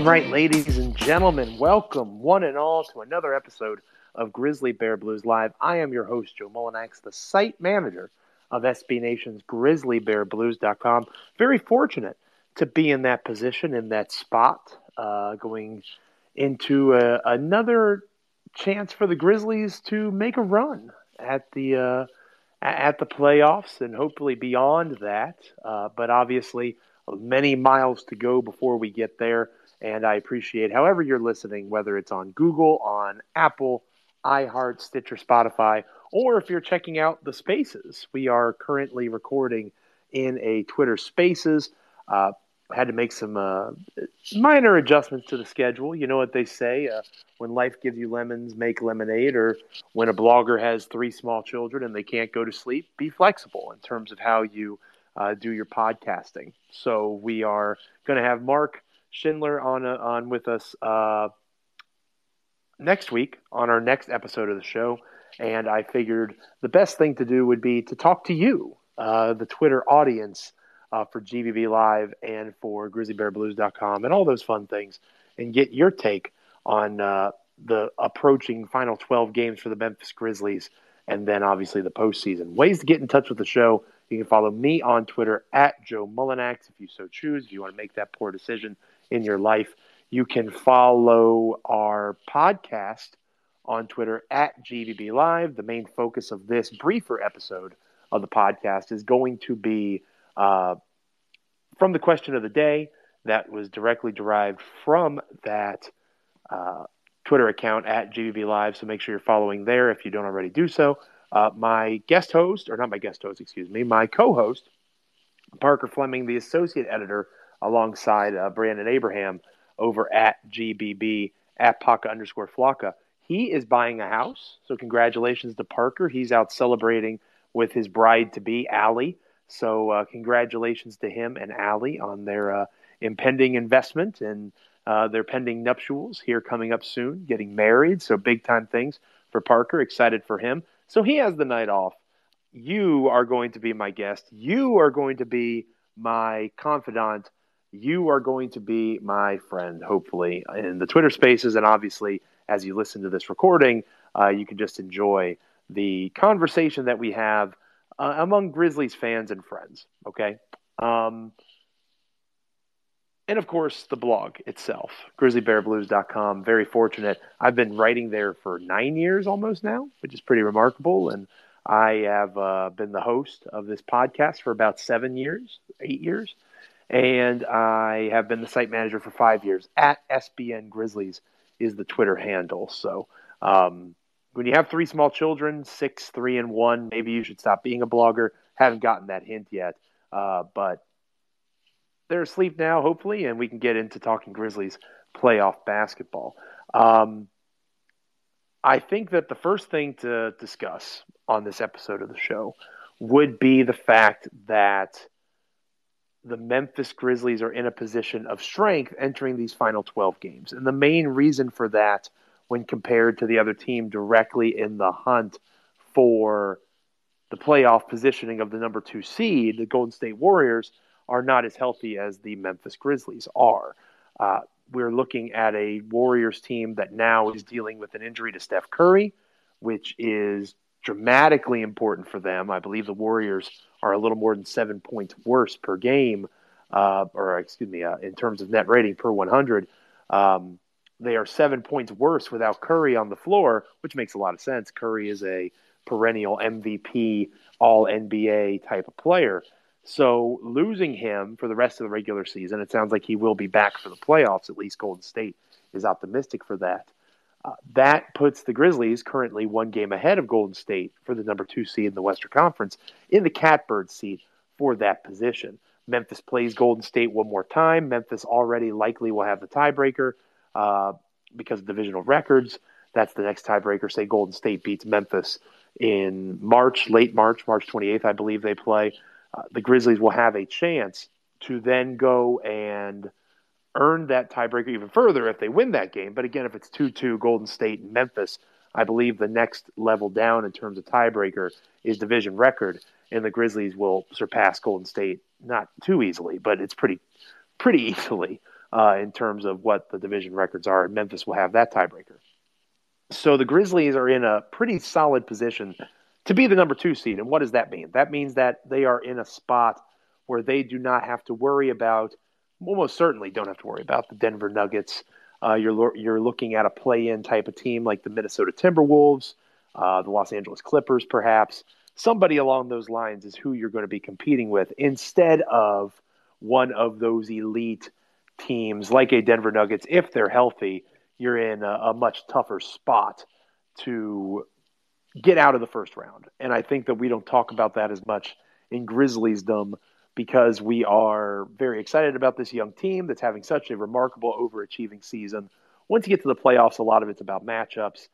All right, ladies and gentlemen, welcome one and all to another episode of Grizzly Bear Blues Live. I am your host, Joe Mullinax, the site manager of SB Nation's GrizzlyBearBlues.com. Very fortunate to be in that position, in that spot, uh, going into uh, another chance for the Grizzlies to make a run at the uh, at the playoffs and hopefully beyond that. Uh, but obviously, many miles to go before we get there. And I appreciate however you're listening, whether it's on Google, on Apple, iHeart, Stitcher, Spotify, or if you're checking out the Spaces. We are currently recording in a Twitter Spaces. Uh, had to make some uh, minor adjustments to the schedule. You know what they say: uh, when life gives you lemons, make lemonade. Or when a blogger has three small children and they can't go to sleep, be flexible in terms of how you uh, do your podcasting. So we are going to have Mark Schindler on uh, on with us uh, next week on our next episode of the show. And I figured the best thing to do would be to talk to you, uh, the Twitter audience uh, for GBB Live and for GrizzlyBearBlues.com and all those fun things, and get your take on uh, the approaching final 12 games for the Memphis Grizzlies and then obviously the postseason. Ways to get in touch with the show. You can follow me on Twitter at Joe Mullinax if you so choose. If you want to make that poor decision in your life, you can follow our podcast on Twitter at GBB Live. The main focus of this briefer episode of the podcast is going to be uh, from the question of the day that was directly derived from that uh, Twitter account at GBB Live. So make sure you're following there if you don't already do so. Uh, my guest host, or not my guest host, excuse me, my co host, Parker Fleming, the associate editor, alongside uh, Brandon Abraham over at GBB at Paca underscore Flocka. He is buying a house. So congratulations to Parker. He's out celebrating with his bride to be, Allie. So uh, congratulations to him and Allie on their uh, impending investment and uh, their pending nuptials here coming up soon, getting married. So big time things for Parker. Excited for him. So he has the night off. You are going to be my guest. You are going to be my confidant. You are going to be my friend, hopefully, in the Twitter spaces. And obviously, as you listen to this recording, uh, you can just enjoy the conversation that we have uh, among Grizzlies fans and friends. Okay. Um, and of course, the blog itself, grizzlybearblues.com. Very fortunate. I've been writing there for nine years almost now, which is pretty remarkable. And I have uh, been the host of this podcast for about seven years, eight years. And I have been the site manager for five years at SBN Grizzlies is the Twitter handle. So um, when you have three small children, six, three, and one, maybe you should stop being a blogger. Haven't gotten that hint yet, uh, but they're asleep now, hopefully, and we can get into talking Grizzlies playoff basketball. Um, I think that the first thing to discuss on this episode of the show would be the fact that the Memphis Grizzlies are in a position of strength entering these final 12 games. And the main reason for that when compared to the other team directly in the hunt for the playoff positioning of the number two seed, the Golden State Warriors are not as healthy as the Memphis Grizzlies are. Uh, we're looking at a Warriors team that now is dealing with an injury to Steph Curry, which is dramatically important for them. I believe the Warriors are a little more than seven points worse per game, uh, or excuse me, uh, in terms of net rating per 100. Um, they are seven points worse without Curry on the floor, which makes a lot of sense. Curry is a perennial MVP, all NBA type of player. So losing him for the rest of the regular season, it sounds like he will be back for the playoffs. At least Golden State is optimistic for that. Uh, that puts the Grizzlies currently one game ahead of Golden State for the number two seed in the Western Conference in the catbird seat for that position. Memphis plays Golden State one more time. Memphis already likely will have the tiebreaker uh, because of divisional records. That's the next tiebreaker. Say Golden State beats Memphis in March, late March, March 28th, I believe they play. Uh, the Grizzlies will have a chance to then go and earn that tiebreaker even further if they win that game. But again, if it's 2 2 Golden State and Memphis, I believe the next level down in terms of tiebreaker is division record, and the Grizzlies will surpass Golden State not too easily, but it's pretty pretty easily uh, in terms of what the division records are, and Memphis will have that tiebreaker. So the Grizzlies are in a pretty solid position to be the number two seed. And what does that mean? That means that they are in a spot where they do not have to worry about, almost certainly don't have to worry about the Denver Nuggets. Uh, you're you're looking at a play-in type of team like the Minnesota Timberwolves, uh, the Los Angeles Clippers, perhaps. Somebody along those lines is who you're going to be competing with instead of one of those elite teams like a Denver Nuggets. If they're healthy, you're in a, a much tougher spot to get out of the first round. And I think that we don't talk about that as much in Grizzliesdom because we are very excited about this young team that's having such a remarkable overachieving season. Once you get to the playoffs, a lot of it's about matchups.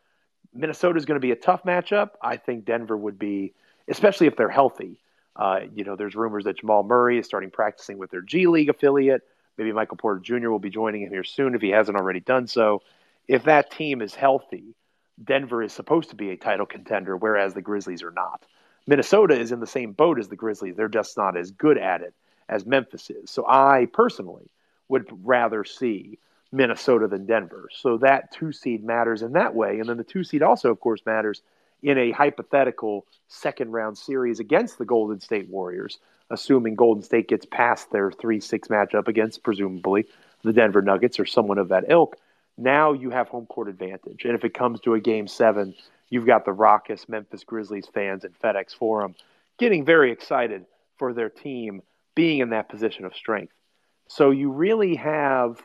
Minnesota is going to be a tough matchup. I think Denver would be, especially if they're healthy. Uh, you know, there's rumors that Jamal Murray is starting practicing with their G League affiliate. Maybe Michael Porter Jr. will be joining him here soon if he hasn't already done so. If that team is healthy, Denver is supposed to be a title contender, whereas the Grizzlies are not. Minnesota is in the same boat as the Grizzlies. They're just not as good at it as Memphis is. So I personally would rather see Minnesota than Denver. So that two seed matters in that way. And then the two seed also, of course, matters in a hypothetical second round series against the Golden State Warriors, assuming Golden State gets past their 3 6 matchup against, presumably, the Denver Nuggets or someone of that ilk. Now you have home court advantage. And if it comes to a game seven, you've got the raucous Memphis Grizzlies fans at FedEx Forum getting very excited for their team being in that position of strength. So you really have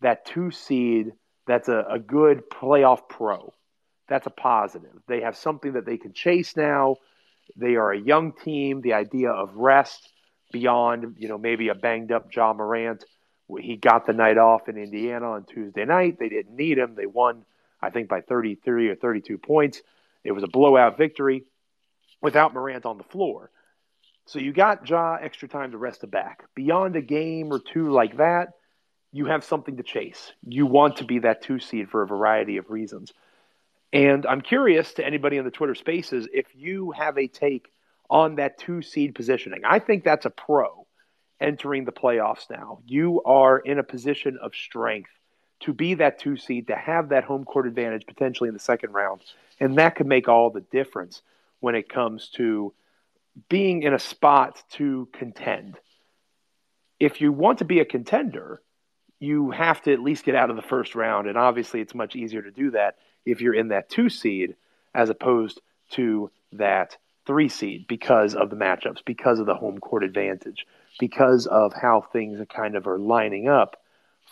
that two seed that's a, a good playoff pro. That's a positive. They have something that they can chase now. They are a young team. The idea of rest beyond, you know, maybe a banged up Ja Morant he got the night off in Indiana on Tuesday night. They didn't need him. They won, I think, by 33 or 32 points. It was a blowout victory without Morant on the floor. So you got Ja extra time to rest the back. Beyond a game or two like that, you have something to chase. You want to be that two seed for a variety of reasons. And I'm curious to anybody in the Twitter spaces if you have a take on that two seed positioning. I think that's a pro entering the playoffs now. You are in a position of strength to be that two seed, to have that home court advantage potentially in the second round. And that could make all the difference when it comes to being in a spot to contend. If you want to be a contender, you have to at least get out of the first round. And obviously, it's much easier to do that if you're in that two seed as opposed to that three seed because of the matchups, because of the home court advantage because of how things kind of are lining up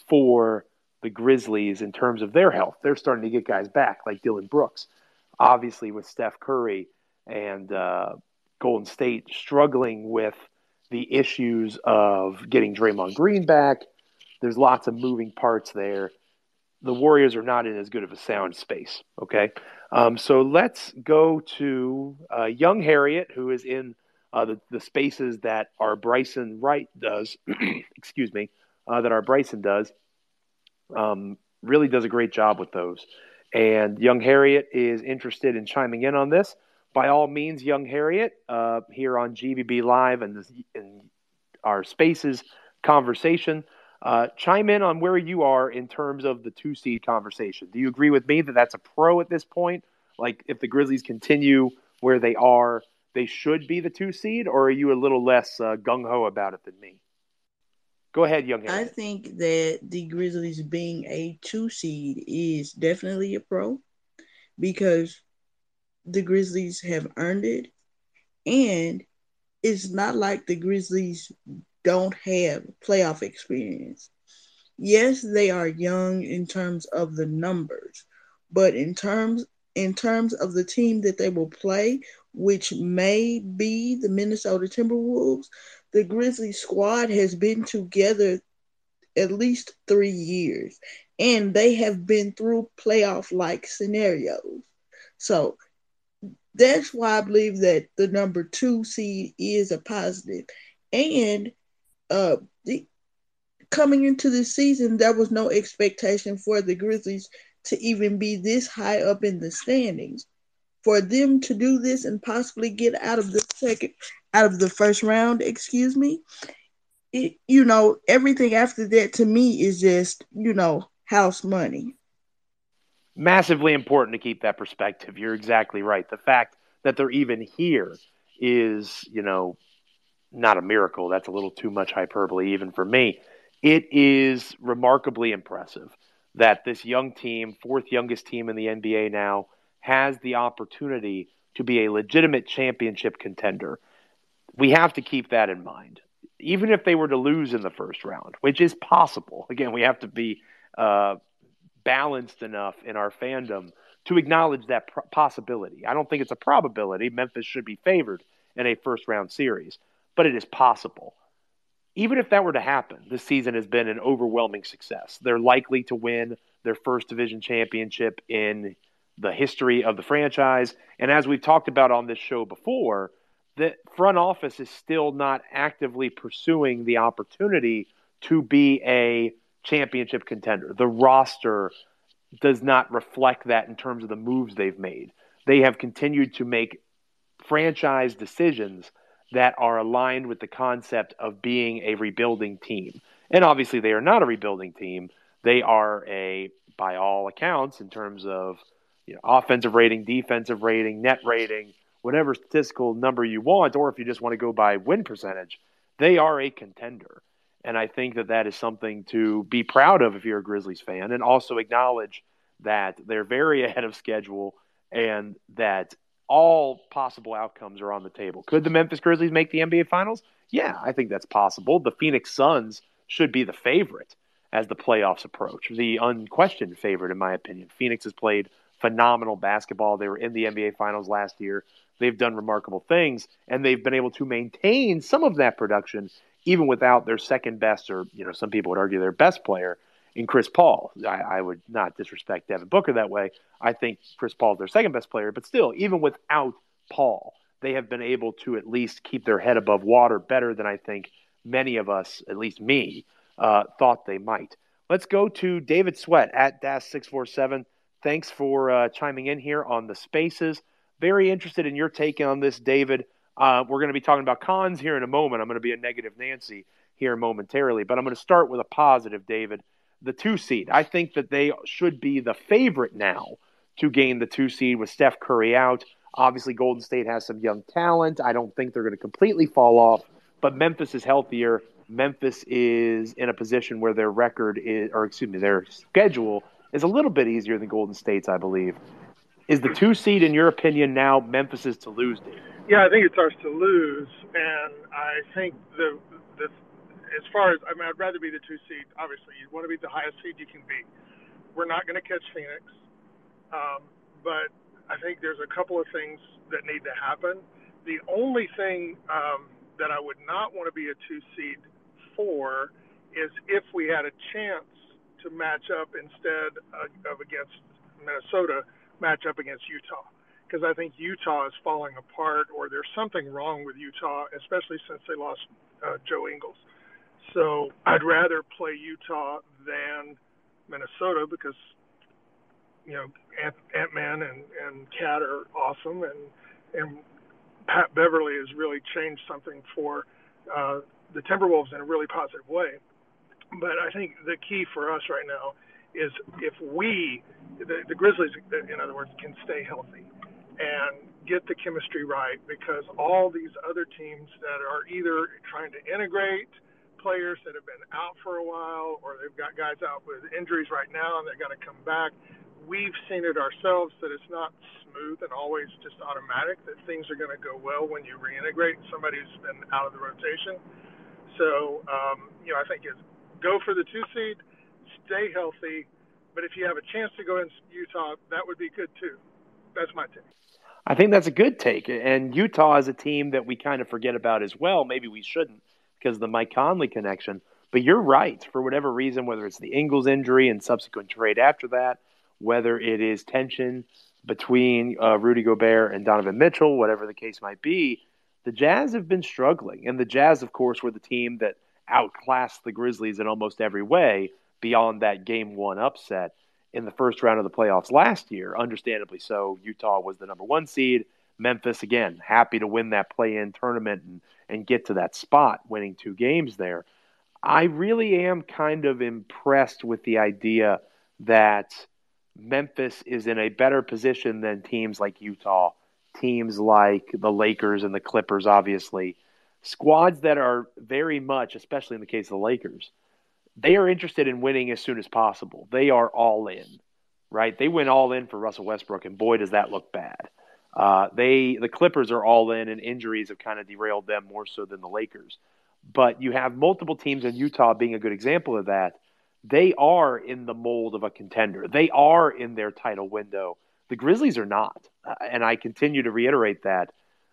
for the Grizzlies in terms of their health. They're starting to get guys back, like Dillon Brooks. Obviously, with Steph Curry and uh, Golden State struggling with the issues of getting Draymond Green back, there's lots of moving parts there. The Warriors are not in as good of a sound space. Okay, um, so let's go to uh, young Harriet, who is in uh, the, the spaces that our Bryson Wright does, excuse me, uh, that our Bryson does, um, really does a great job with those. And young Harriet is interested in chiming in on this. By all means, young Harriet, uh, here on GBB Live and, in our spaces conversation, uh, chime in on where you are in terms of the two seed conversation. Do you agree with me that that's a pro at this point? Like, if the Grizzlies continue where they are, they should be the two seed, or are you a little less uh, gung ho about it than me? Go ahead, young. I think that the Grizzlies being a two seed is definitely a pro because the Grizzlies have earned it, and it's not like the Grizzlies don't have playoff experience. Yes, they are young in terms of the numbers, but in terms in terms of the team that they will play which may be the Minnesota Timberwolves, the Grizzly squad has been together at least three years, and they have been through playoff like scenarios. So that's why I believe that the number two seed is a positive. And uh, the, coming into this season, there was no expectation for the Grizzlies to even be this high up in the standings for them to do this and possibly get out of the second out of the first round, excuse me, it, you know, everything after that to me is just, you know, house money. Massively important to keep that perspective. You're exactly right. The fact that they're even here is, you know, not a miracle. That's a little too much hyperbole, even for me. It is remarkably impressive that this young team, fourth youngest team in the NBA now, has the opportunity to be a legitimate championship contender. We have to keep that in mind. Even if they were to lose in the first round, which is possible, again, we have to be uh, balanced enough in our fandom to acknowledge that possibility. I don't think it's a probability. Memphis should be favored in a first round series, but it is possible. Even if that were to happen, this season has been an overwhelming success. They're likely to win their first division championship in the history of the franchise. And as we've talked about on this show before, the front office is still not actively pursuing the opportunity to be a championship contender. The roster does not reflect that in terms of the moves they've made. They have continued to make franchise decisions that are aligned with the concept of being a rebuilding team. And obviously, they are not a rebuilding team. They are a, by all accounts, in terms of you know, offensive rating, defensive rating, net rating, whatever statistical number you want, or if you just want to go by win percentage, they are a contender. And I think that that is something to be proud of if you're a Grizzlies fan, and also acknowledge that they're very ahead of schedule and that all possible outcomes are on the table. Could the Memphis Grizzlies make the NBA Finals? Yeah, I think that's possible. The Phoenix Suns should be the favorite as the playoffs approach, the unquestioned favorite, in my opinion. Phoenix has played phenomenal basketball. They were in the NBA Finals last year. They've done remarkable things, and they've been able to maintain some of that production even without their second best, or you know, some people would argue their best player in Chris Paul. I, I would not disrespect Devin Booker that way. I think Chris Paul is their second best player, but still, even without Paul, they have been able to at least keep their head above water better than I think many of us, at least me, uh, thought they might. Let's go to David Sweat at Das647. Thanks for uh, chiming in here on the spaces. Very interested in your take on this, David. Uh, we're going to be talking about cons here in a moment. I'm going to be a negative Nancy here momentarily, but I'm going to start with a positive, David. The two seed. I think that they should be the favorite now to gain the two seed with Steph Curry out. Obviously, Golden State has some young talent. I don't think they're going to completely fall off, but Memphis is healthier. Memphis is in a position where their record is, or excuse me, their schedule is a little bit easier than Golden State's, I believe. Is the two seed, in your opinion, now Memphis's to lose? Yeah, I think it's ours to lose, and I think the the as far as I mean, I'd rather be the two seed. Obviously, you want to be the highest seed you can be. We're not going to catch Phoenix, um, but I think there's a couple of things that need to happen. The only thing um, that I would not want to be a two seed for is if we had a chance to match up instead of against Minnesota, match up against Utah. Because I think Utah is falling apart, or there's something wrong with Utah, especially since they lost uh, Joe Ingles. So I'd rather play Utah than Minnesota because you know Ant Man and and Cat are awesome, and and Pat Beverley has really changed something for uh, the Timberwolves in a really positive way. But I think the key for us right now is if we, the, the Grizzlies, in other words, can stay healthy and get the chemistry right because all these other teams that are either trying to integrate players that have been out for a while or they've got guys out with injuries right now and they're going to come back. We've seen it ourselves that it's not smooth and always just automatic, that things are going to go well when you reintegrate somebody who's been out of the rotation. So, um, you know, I think it's go for the two seed, stay healthy. But if you have a chance to go in Utah, that would be good too. That's my take. I think that's a good take. And Utah is a team that we kind of forget about as well. Maybe we shouldn't because of the Mike Conley connection. But you're right. For whatever reason, whether it's the Ingles injury and subsequent trade after that, whether it is tension between uh, Rudy Gobert and Donovan Mitchell, whatever the case might be, the Jazz have been struggling. And the Jazz, of course, were the team that outclassed the Grizzlies in almost every way beyond that game one upset in the first round of the playoffs last year. Understandably so. Utah was the number one seed. Memphis, again, happy to win that play in tournament and, and get to that spot, winning two games there. I really am kind of impressed with the idea that Memphis is in a better position than teams like Utah, teams like the Lakers and the Clippers, obviously. Squads that are very much, especially in the case of the Lakers, they are interested in winning as soon as possible. They are all in, right? They went all in for Russell Westbrook, and boy, does that look bad. Uh, they the Clippers are all in, and injuries have kind of derailed them more so than the Lakers. But you have multiple teams in Utah being a good example of that. They are in the mold of a contender. They are in their title window. The Grizzlies are not, uh, and I continue to reiterate that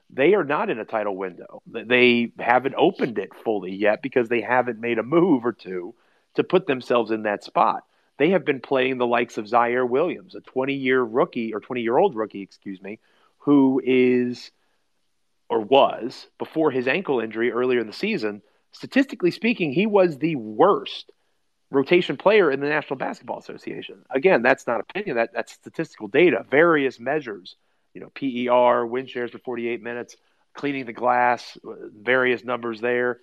they are not in a title window. They haven't opened it fully yet because they haven't made a move or two to put themselves in that spot. They have been playing the likes of Ziaire Williams, a 20 year rookie or 20 year old rookie, excuse me, who is or was before his ankle injury earlier in the season. Statistically speaking, he was the worst rotation player in the National Basketball Association. Again, that's not opinion, that, that's statistical data, various measures, you know, PER, win shares for 48 minutes, cleaning the glass, uh, various numbers there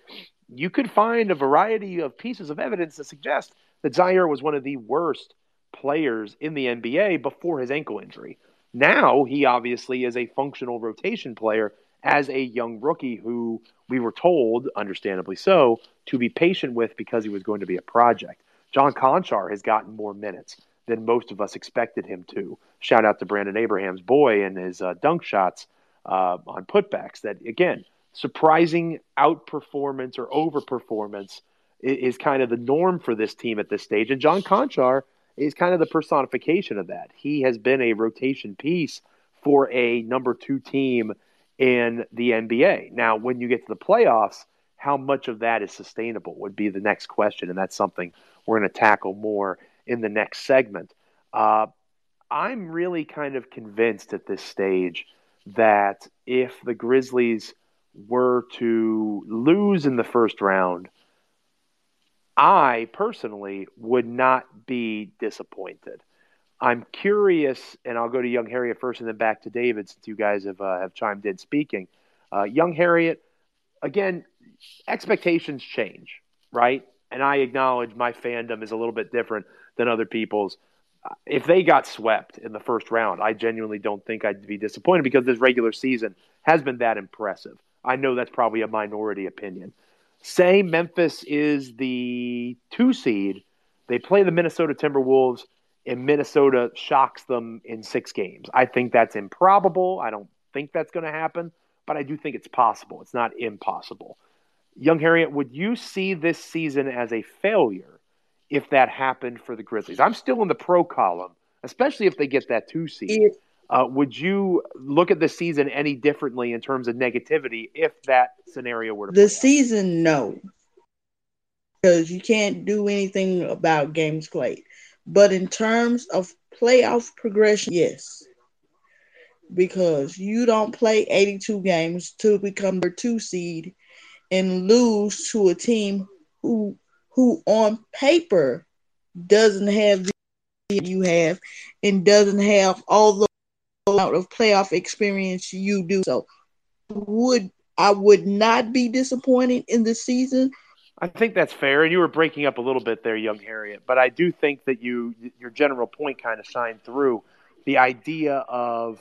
you could find a variety of pieces of evidence that suggest that Ziaire was one of the worst players in the NBA before his ankle injury. Now he obviously is a functional rotation player as a young rookie who we were told, understandably so, to be patient with because he was going to be a project. John Konchar has gotten more minutes than most of us expected him to. Shout out to Brandon Abraham's boy and his uh, dunk shots uh, on putbacks. That again, surprising outperformance or overperformance is, is kind of the norm for this team at this stage. And John Konchar is kind of the personification of that. He has been a rotation piece for a number two team in the NBA. Now, when you get to the playoffs, how much of that is sustainable would be the next question. And that's something we're going to tackle more in the next segment. Uh, I'm really kind of convinced at this stage that if the Grizzlies – were to lose in the first round, I personally would not be disappointed. I'm curious, and I'll go to Young Harriet first, and then back to David, since you guys have uh, have chimed in speaking. Uh, Young Harriet, again, expectations change, right? And I acknowledge my fandom is a little bit different than other people's. Uh, if they got swept in the first round, I genuinely don't think I'd be disappointed because this regular season has been that impressive. I know that's probably a minority opinion. Say Memphis is the two seed, they play the Minnesota Timberwolves, and Minnesota shocks them in six games. I think that's improbable. I don't think that's going to happen, but I do think it's possible. It's not impossible. Young Harriet, would you see this season as a failure if that happened for the Grizzlies? I'm still in the pro column, especially if they get that two seed. Uh, would you look at the season any differently in terms of negativity if that scenario were to the season? No, because you can't do anything about games played. But in terms of playoff progression, yes, because you don't play 82 games to become the two seed and lose to a team who who on paper doesn't have the you have and doesn't have all the amount of playoff experience you do. So would I would not be disappointed in the season. I think that's fair, and you were breaking up a little bit there, young Harriet. But I do think that you your general point kind of shined through. The idea of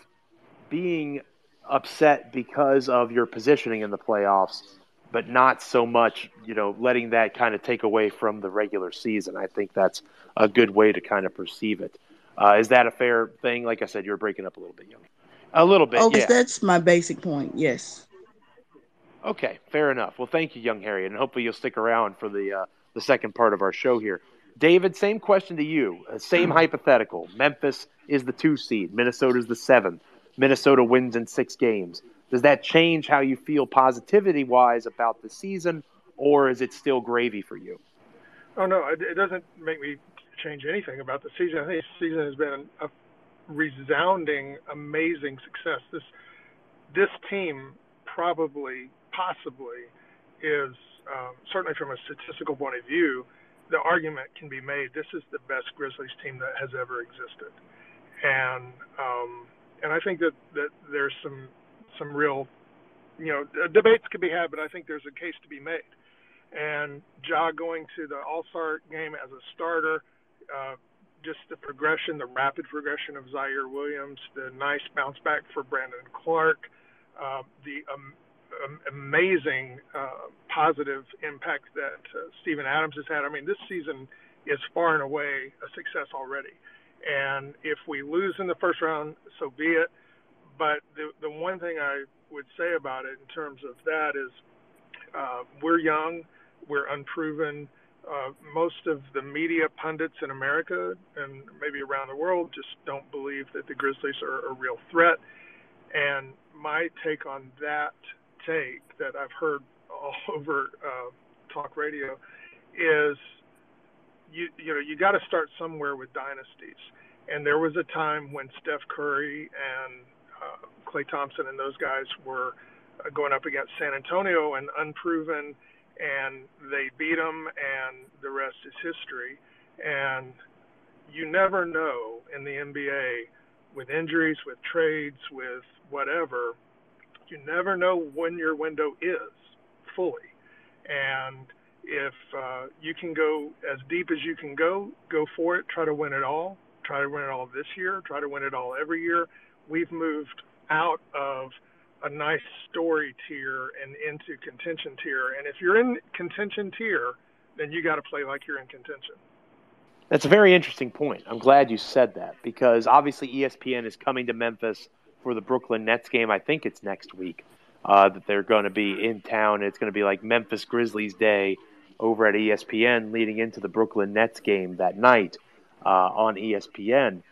being upset because of your positioning in the playoffs, but not so much, you know, letting that kind of take away from the regular season. I think that's a good way to kind of perceive it. Uh, is that a fair thing? Like I said, you're breaking up a little bit, young. A little bit. Oh, yeah. that's my basic point. Yes. Okay, fair enough. Well, thank you, young Harry, and hopefully you'll stick around for the uh, the second part of our show here. David, same question to you. Uh, same hypothetical. Memphis is the two seed. Minnesota is the seventh. Minnesota wins in six games. Does that change how you feel positivity wise about the season, or is it still gravy for you? Oh no, it, it doesn't make me change anything about the season. I think the season has been a resounding, amazing success. This this team probably, possibly, is um, certainly from a statistical point of view, the argument can be made this is the best Grizzlies team that has ever existed, and um, and I think that that there's some some real, you know, debates could be had, but I think there's a case to be made. And Ja going to the All Star game as a starter, uh, just the progression, the rapid progression of Ziaire Williams, the nice bounce back for Brandon Clarke, uh, the um, um, amazing uh, positive impact that uh, Steven Adams has had. I mean, this season is far and away a success already. And if we lose in the first round, so be it. But the the one thing I would say about it in terms of that is uh, we're young, we're unproven. Uh, most of the media pundits in America and maybe around the world just don't believe that the Grizzlies are a real threat. And my take on that take that I've heard all over uh, talk radio is you you know you got to start somewhere with dynasties. And there was a time when Steph Curry and uh, Klay Thompson and those guys were uh, going up against San Antonio and unproven, and they beat them, and the rest is history. And you never know in the NBA with injuries, with trades, with whatever. You never know when your window is fully, and if uh, you can go as deep as you can go, go for it. Try to win it all. Try to win it all this year. Try to win it all every year. We've moved out of a nice story tier and into contention tier. And if you're in contention tier, then you got to play like you're in contention. That's a very interesting point. I'm glad you said that because obviously ESPN is coming to Memphis for the Brooklyn Nets game. I think it's next week uh, that they're going to be in town. It's going to be like Memphis Grizzlies Day over at ESPN leading into the Brooklyn Nets game that night uh, on ESPN.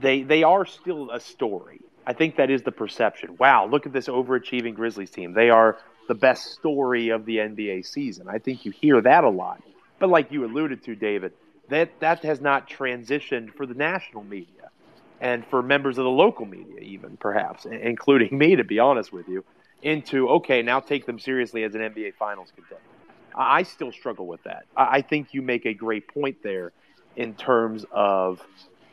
They they are still a story. I think that is the perception. Wow, look at this overachieving Grizzlies team. They are the best story of the NBA season. I think you hear that a lot. But like you alluded to, David, that that has not transitioned for the national media and for members of the local media, even perhaps, including me, to be honest with you, into okay, now take them seriously as an NBA Finals contender. I still struggle with that. I think you make a great point there in terms of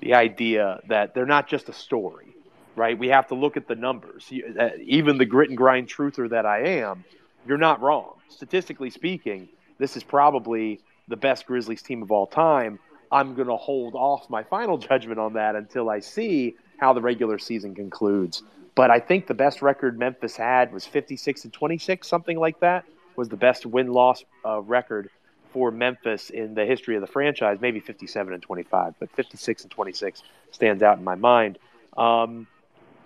the idea that they're not just a story right? We have to look at the numbers. Uh, even the grit and grind truther that I am, you're not wrong. Statistically speaking, this is probably the best Grizzlies team of all time. I'm going to hold off my final judgment on that until I see how the regular season concludes. But I think the best record Memphis had was 56 and 26, something like that, was the best win loss uh, record for Memphis in the history of the franchise. Maybe 57 and 25, but 56 and 26 stands out in my mind. Um,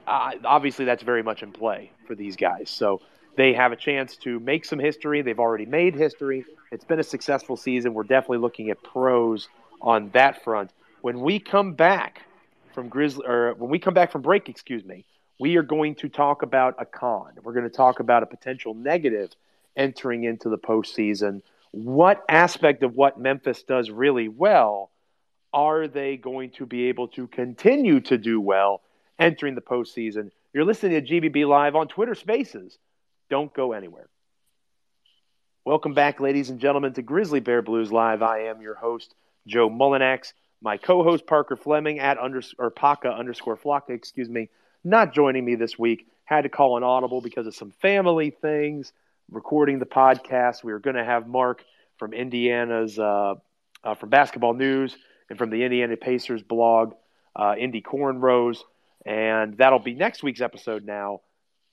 obviously that's very much in play for these guys. So they have a chance to make some history. They've already made history. It's been a successful season. We're definitely looking at pros on that front. When we come back from Grizzly, or when we come back from break, excuse me, we are going to talk about a con. We're going to talk about a potential negative entering into the postseason. What aspect of what Memphis does really well are they going to be able to continue to do well entering the postseason. You're listening to GBB Live on Twitter Spaces. Don't go anywhere. Welcome back, ladies and gentlemen, to Grizzly Bear Blues Live. I am your host, Joe Mullinax. My co-host Parker Fleming at under or Paca underscore Flocka, excuse me, not joining me this week. Had to call an audible because of some family things. Recording the podcast, we were going to have Mark from Indiana's uh, uh, from Basketball News and from the Indiana Pacers blog, uh, Indy Cornrows and that'll be next week's episode. Now,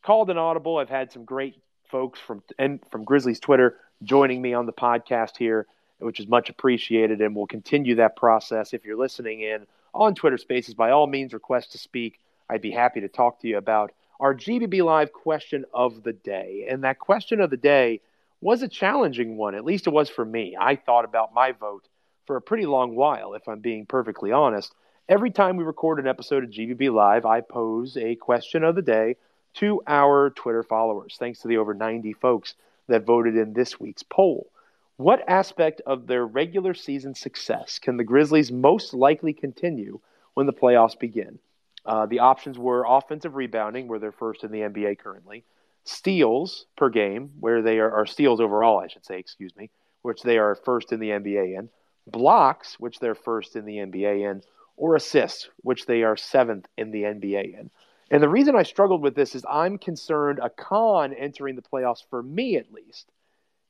called an audible. I've had some great folks from and from Grizzlies Twitter joining me on the podcast here, which is much appreciated, and we'll continue that process. If you're listening in on Twitter Spaces, by all means, request to speak. I'd be happy to talk to you about our GBB Live question of the day, and that question of the day was a challenging one. At least it was for me. I thought about my vote for a pretty long while, if I'm being perfectly honest. Every time we record an episode of GBB Live, I pose a question of the day to our Twitter followers, thanks to the over 90 folks that voted in this week's poll. What aspect of their regular season success can the Grizzlies most likely continue when the playoffs begin? Uh, the options were offensive rebounding, where they're first in the NBA currently, steals per game, where they are, or steals overall, I should say, excuse me, which they are first in the NBA in, blocks, which they're first in the NBA in, or assists, which they are seventh in the NBA in. And the reason I struggled with this is I'm concerned a con entering the playoffs, for me at least,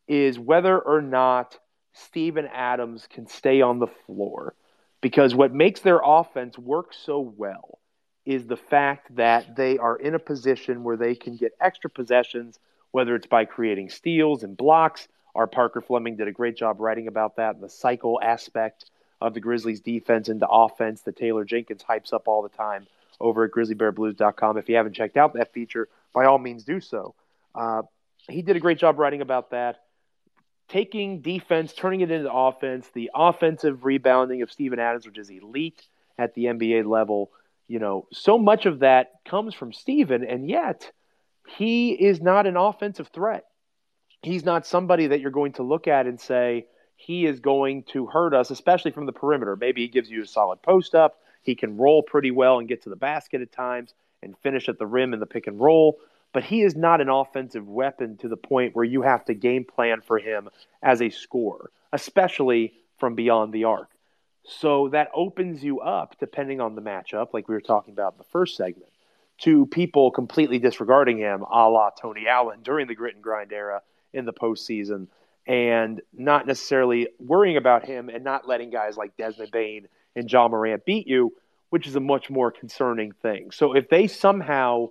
is whether or not Steven Adams can stay on the floor. Because what makes their offense work so well is the fact that they are in a position where they can get extra possessions, whether it's by creating steals and blocks. Our Parker Fleming did a great job writing about that, the cycle aspect of the Grizzlies defense into offense that Taylor Jenkins hypes up all the time over at grizzlybearblues.com. If you haven't checked out that feature, by all means do so. Uh, he did a great job writing about that. Taking defense, turning it into offense, the offensive rebounding of Steven Adams, which is elite at the NBA level. You know, so much of that comes from Steven, and yet he is not an offensive threat. He's not somebody that you're going to look at and say, he is going to hurt us, especially from the perimeter. Maybe he gives you a solid post up. He can roll pretty well and get to the basket at times and finish at the rim in the pick and roll. But he is not an offensive weapon to the point where you have to game plan for him as a scorer, especially from beyond the arc. So that opens you up, depending on the matchup, like we were talking about in the first segment, to people completely disregarding him, a la Tony Allen during the grit and grind era in the postseason and not necessarily worrying about him and not letting guys like Desmond Bane and Ja Morant beat you, which is a much more concerning thing. So if they somehow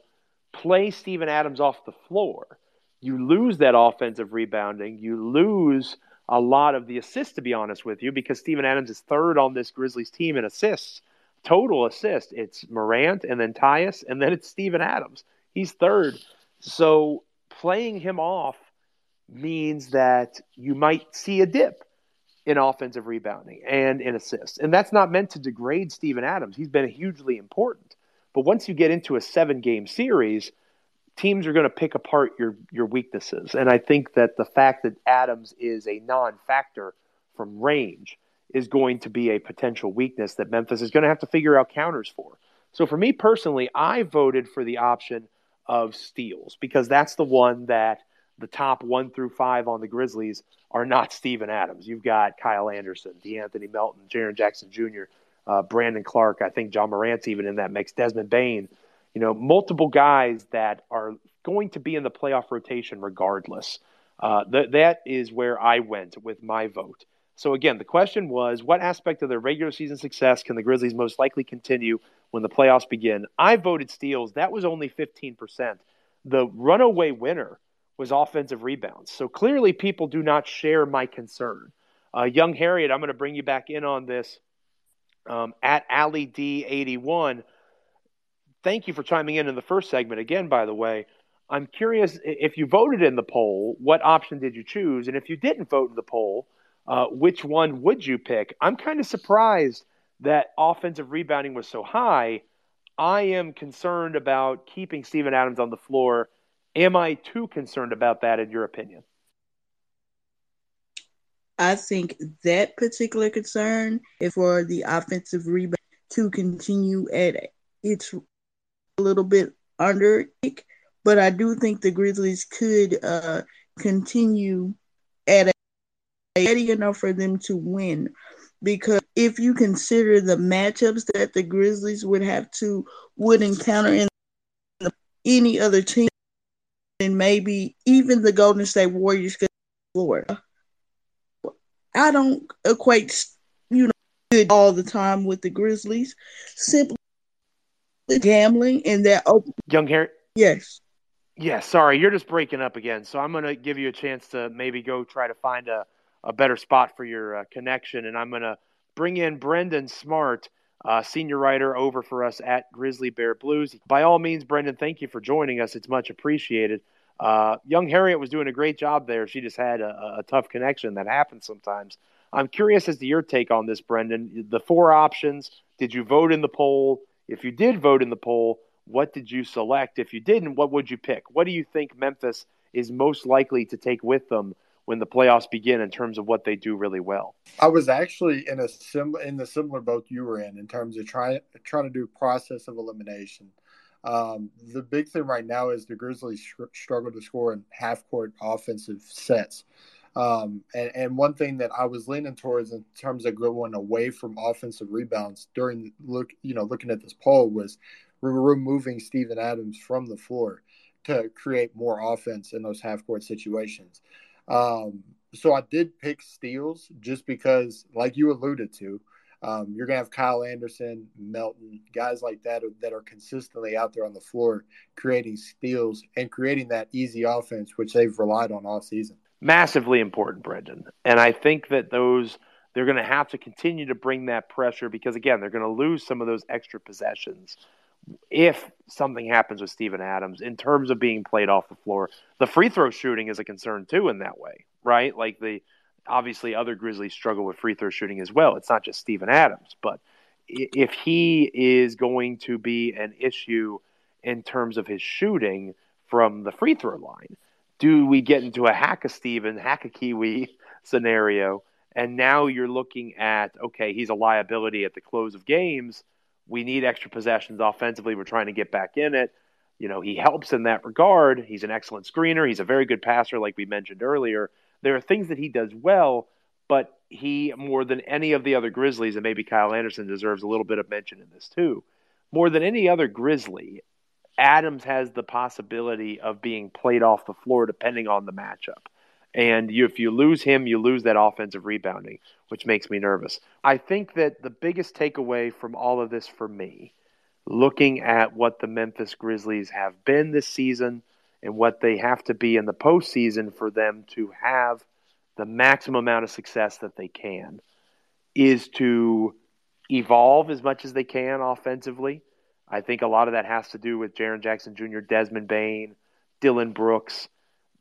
play Steven Adams off the floor, you lose that offensive rebounding. You lose a lot of the assists, to be honest with you, because Steven Adams is third on this Grizzlies team in assists, total assist. It's Morant and then Tyus, and then it's Steven Adams. He's third. So playing him off means that you might see a dip in offensive rebounding and in assists. And that's not meant to degrade Steven Adams. He's been hugely important. But once you get into a seven game series, teams are going to pick apart your, your weaknesses. And I think that the fact that Adams is a non factor from range is going to be a potential weakness that Memphis is going to have to figure out counters for. So for me personally, I voted for the option of steals because that's the one that – the top one through five on the Grizzlies are not Steven Adams. You've got Kyle Anderson, De'Anthony Melton, Jaren Jackson Jr., uh, Brandon Clarke. I think Ja Morant's even in that mix. Desmond Bane. You know, multiple guys that are going to be in the playoff rotation regardless. Uh, th- that is where I went with my vote. So again, the question was, what aspect of their regular season success can the Grizzlies most likely continue when the playoffs begin? I voted steals. That was only 15%. The runaway winner was offensive rebounds. So clearly, people do not share my concern. Uh, young Harriet, I'm going to bring you back in on this um, at Ali D81. Thank you for chiming in in the first segment again. By the way, I'm curious if you voted in the poll, what option did you choose? And if you didn't vote in the poll, uh, which one would you pick? I'm kind of surprised that offensive rebounding was so high. I am concerned about keeping Steven Adams on the floor Am I too concerned about that, in your opinion? I think that particular concern for the offensive rebound to continue at its a little bit under, but I do think the Grizzlies could uh, continue at a ready enough for them to win. Because if you consider the matchups that the Grizzlies would have to would encounter in any other team and maybe even the Golden State Warriors could Florida. I don't equate, you know, all the time with the Grizzlies. Simply gambling and that open. Young Harry. Yes. Yeah, sorry, you're just breaking up again. So I'm going to give you a chance to maybe go try to find a, a better spot for your uh, connection. And I'm going to bring in Brendan Smart, uh, senior writer over for us at Grizzly Bear Blues. By all means, Brendan, thank you for joining us. It's much appreciated. Uh, young Harriet was doing a great job there. She just had a, a, tough connection that happens sometimes. I'm curious as to your take on this, Brendan. The four options. Did you vote in the poll? If you did vote in the poll, what did you select? If you didn't, what would you pick? What do you think Memphis is most likely to take with them when the playoffs begin in terms of what they do really well? I was actually in a sim in the similar boat you were in in terms of trying trying to do process of elimination. Um, the big thing right now is the Grizzlies sh- struggle to score in half court offensive sets. Um, and, and, one thing that I was leaning towards in terms of going away from offensive rebounds during look, you know, looking at this poll was removing Steven Adams from the floor to create more offense in those half court situations. Um, so I did pick steals just because, like you alluded to, um, you're going to have Kyle Anderson, Melton, guys like that that are consistently out there on the floor creating steals and creating that easy offense, which they've relied on all season. Massively important, Brendan. And I think that those they're going to have to continue to bring that pressure because again, they're going to lose some of those extra possessions if something happens with Steven Adams in terms of being played off the floor. The free throw shooting is a concern too in that way, right? Like the obviously other Grizzlies struggle with free throw shooting as well. It's not just Steven Adams, but if he is going to be an issue in terms of his shooting from the free throw line, do we get into a hack a Steven, hack a Kiwi scenario? And now you're looking at okay, he's a liability at the close of games we need extra possessions offensively. We're trying to get back in it. You know, he helps in that regard. He's an excellent screener. He's a very good passer, like we mentioned earlier. There are things that he does well, but he, more than any of the other Grizzlies, and maybe Kyle Anderson deserves a little bit of mention in this too, more than any other Grizzly, Adams has the possibility of being played off the floor depending on the matchup. And you, if you lose him, you lose that offensive rebounding, which makes me nervous. I think that the biggest takeaway from all of this for me, looking at what the Memphis Grizzlies have been this season and what they have to be in the postseason for them to have the maximum amount of success that they can, is to evolve as much as they can offensively. I think a lot of that has to do with Jaren Jackson Jr., Desmond Bane, Dillon Brooks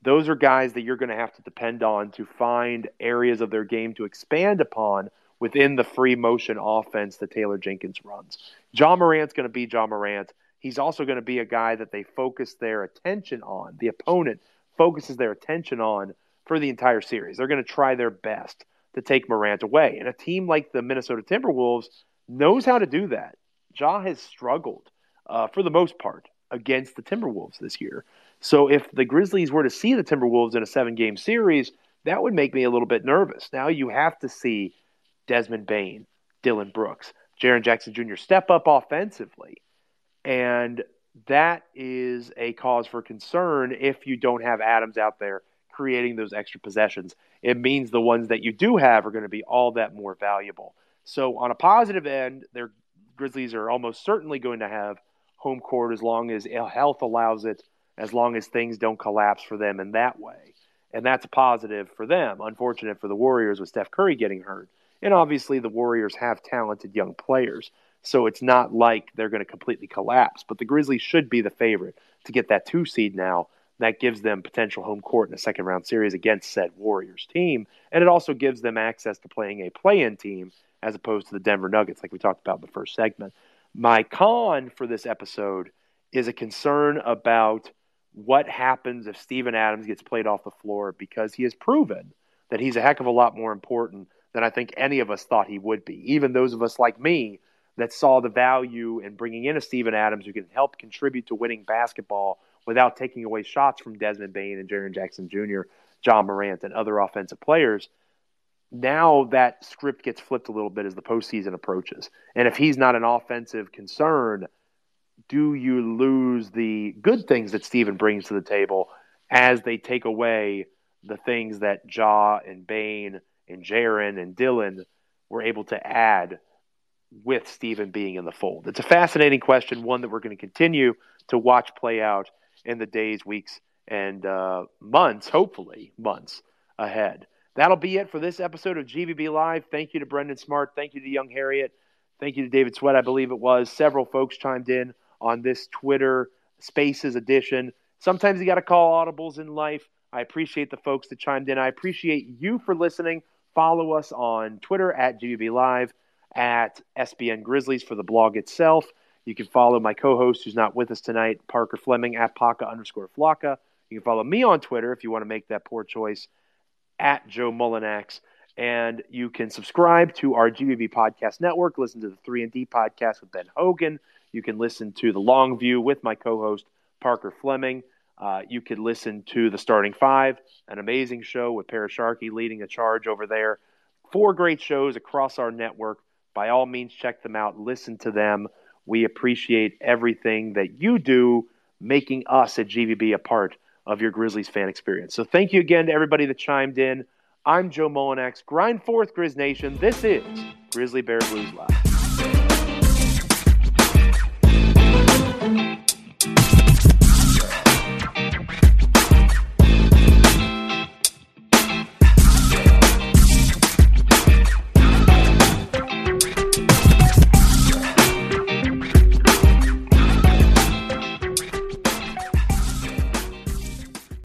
those are guys that you're going to have to depend on to find areas of their game to expand upon within the free motion offense that Taylor Jenkins runs. Ja Morant's going to be Ja Morant. He's also going to be a guy that they focus their attention on. The opponent focuses their attention on for the entire series. They're going to try their best to take Morant away. And a team like the Minnesota Timberwolves knows how to do that. Ja has struggled uh, for the most part against the Timberwolves this year. So if the Grizzlies were to see the Timberwolves in a seven game series, that would make me a little bit nervous. Now you have to see Desmond Bane, Dillon Brooks, Jaren Jackson Jr. step up offensively. And that is a cause for concern if you don't have Adams out there creating those extra possessions. It means the ones that you do have are going to be all that more valuable. So on a positive end, their Grizzlies are almost certainly going to have home court as long as health allows it as long as things don't collapse for them in that way. And that's a positive for them. Unfortunate for the Warriors with Steph Curry getting hurt. And obviously, the Warriors have talented young players. So it's not like they're going to completely collapse. But the Grizzlies should be the favorite to get that two seed now. That gives them potential home court in a second round series against said Warriors team. And it also gives them access to playing a play in team as opposed to the Denver Nuggets, like we talked about in the first segment. My con for this episode is a concern about what happens if Steven Adams gets played off the floor because he has proven that he's a heck of a lot more important than I think any of us thought he would be. Even those of us like me that saw the value in bringing in a Steven Adams who can help contribute to winning basketball without taking away shots from Desmond Bane and Jaren Jackson Jr., Ja Morant, and other offensive players. Now that script gets flipped a little bit as the postseason approaches. And if he's not an offensive concern, do you lose the good things that Steven brings to the table as they take away the things that Ja and Bane and Jaren and Dillon were able to add with Steven being in the fold? It's a fascinating question, one that we're going to continue to watch play out in the days, weeks, and uh, months, hopefully, months ahead. That'll be it for this episode of GVB Live. Thank you to Brendan Smart. Thank you to Young Harriet. Thank you to David Sweat, I believe it was. Several folks chimed in on this Twitter Spaces edition. Sometimes you got to call audibles in life. I appreciate the folks that chimed in. I appreciate you for listening. Follow us on Twitter at GVB Live, at SBN Grizzlies for the blog itself. You can follow my co-host who's not with us tonight, Parker Fleming at Paca underscore Flocka. You can follow me on Twitter if you want to make that poor choice at Joe Mullinax. And you can subscribe to our GVB podcast network. Listen to the 3 and D podcast with Ben Hogan. You can listen to The Long View with my co host, Parker Fleming. Uh, you could listen to The Starting Five, an amazing show with Parasharky leading a charge over there. Four great shows across our network. By all means, check them out, listen to them. We appreciate everything that you do, making us at GVB a part of your Grizzlies fan experience. So thank you again to everybody that chimed in. I'm Joe Mullinax. Grind forth, Grizz Nation. This is Grizzly Bear Blues Live.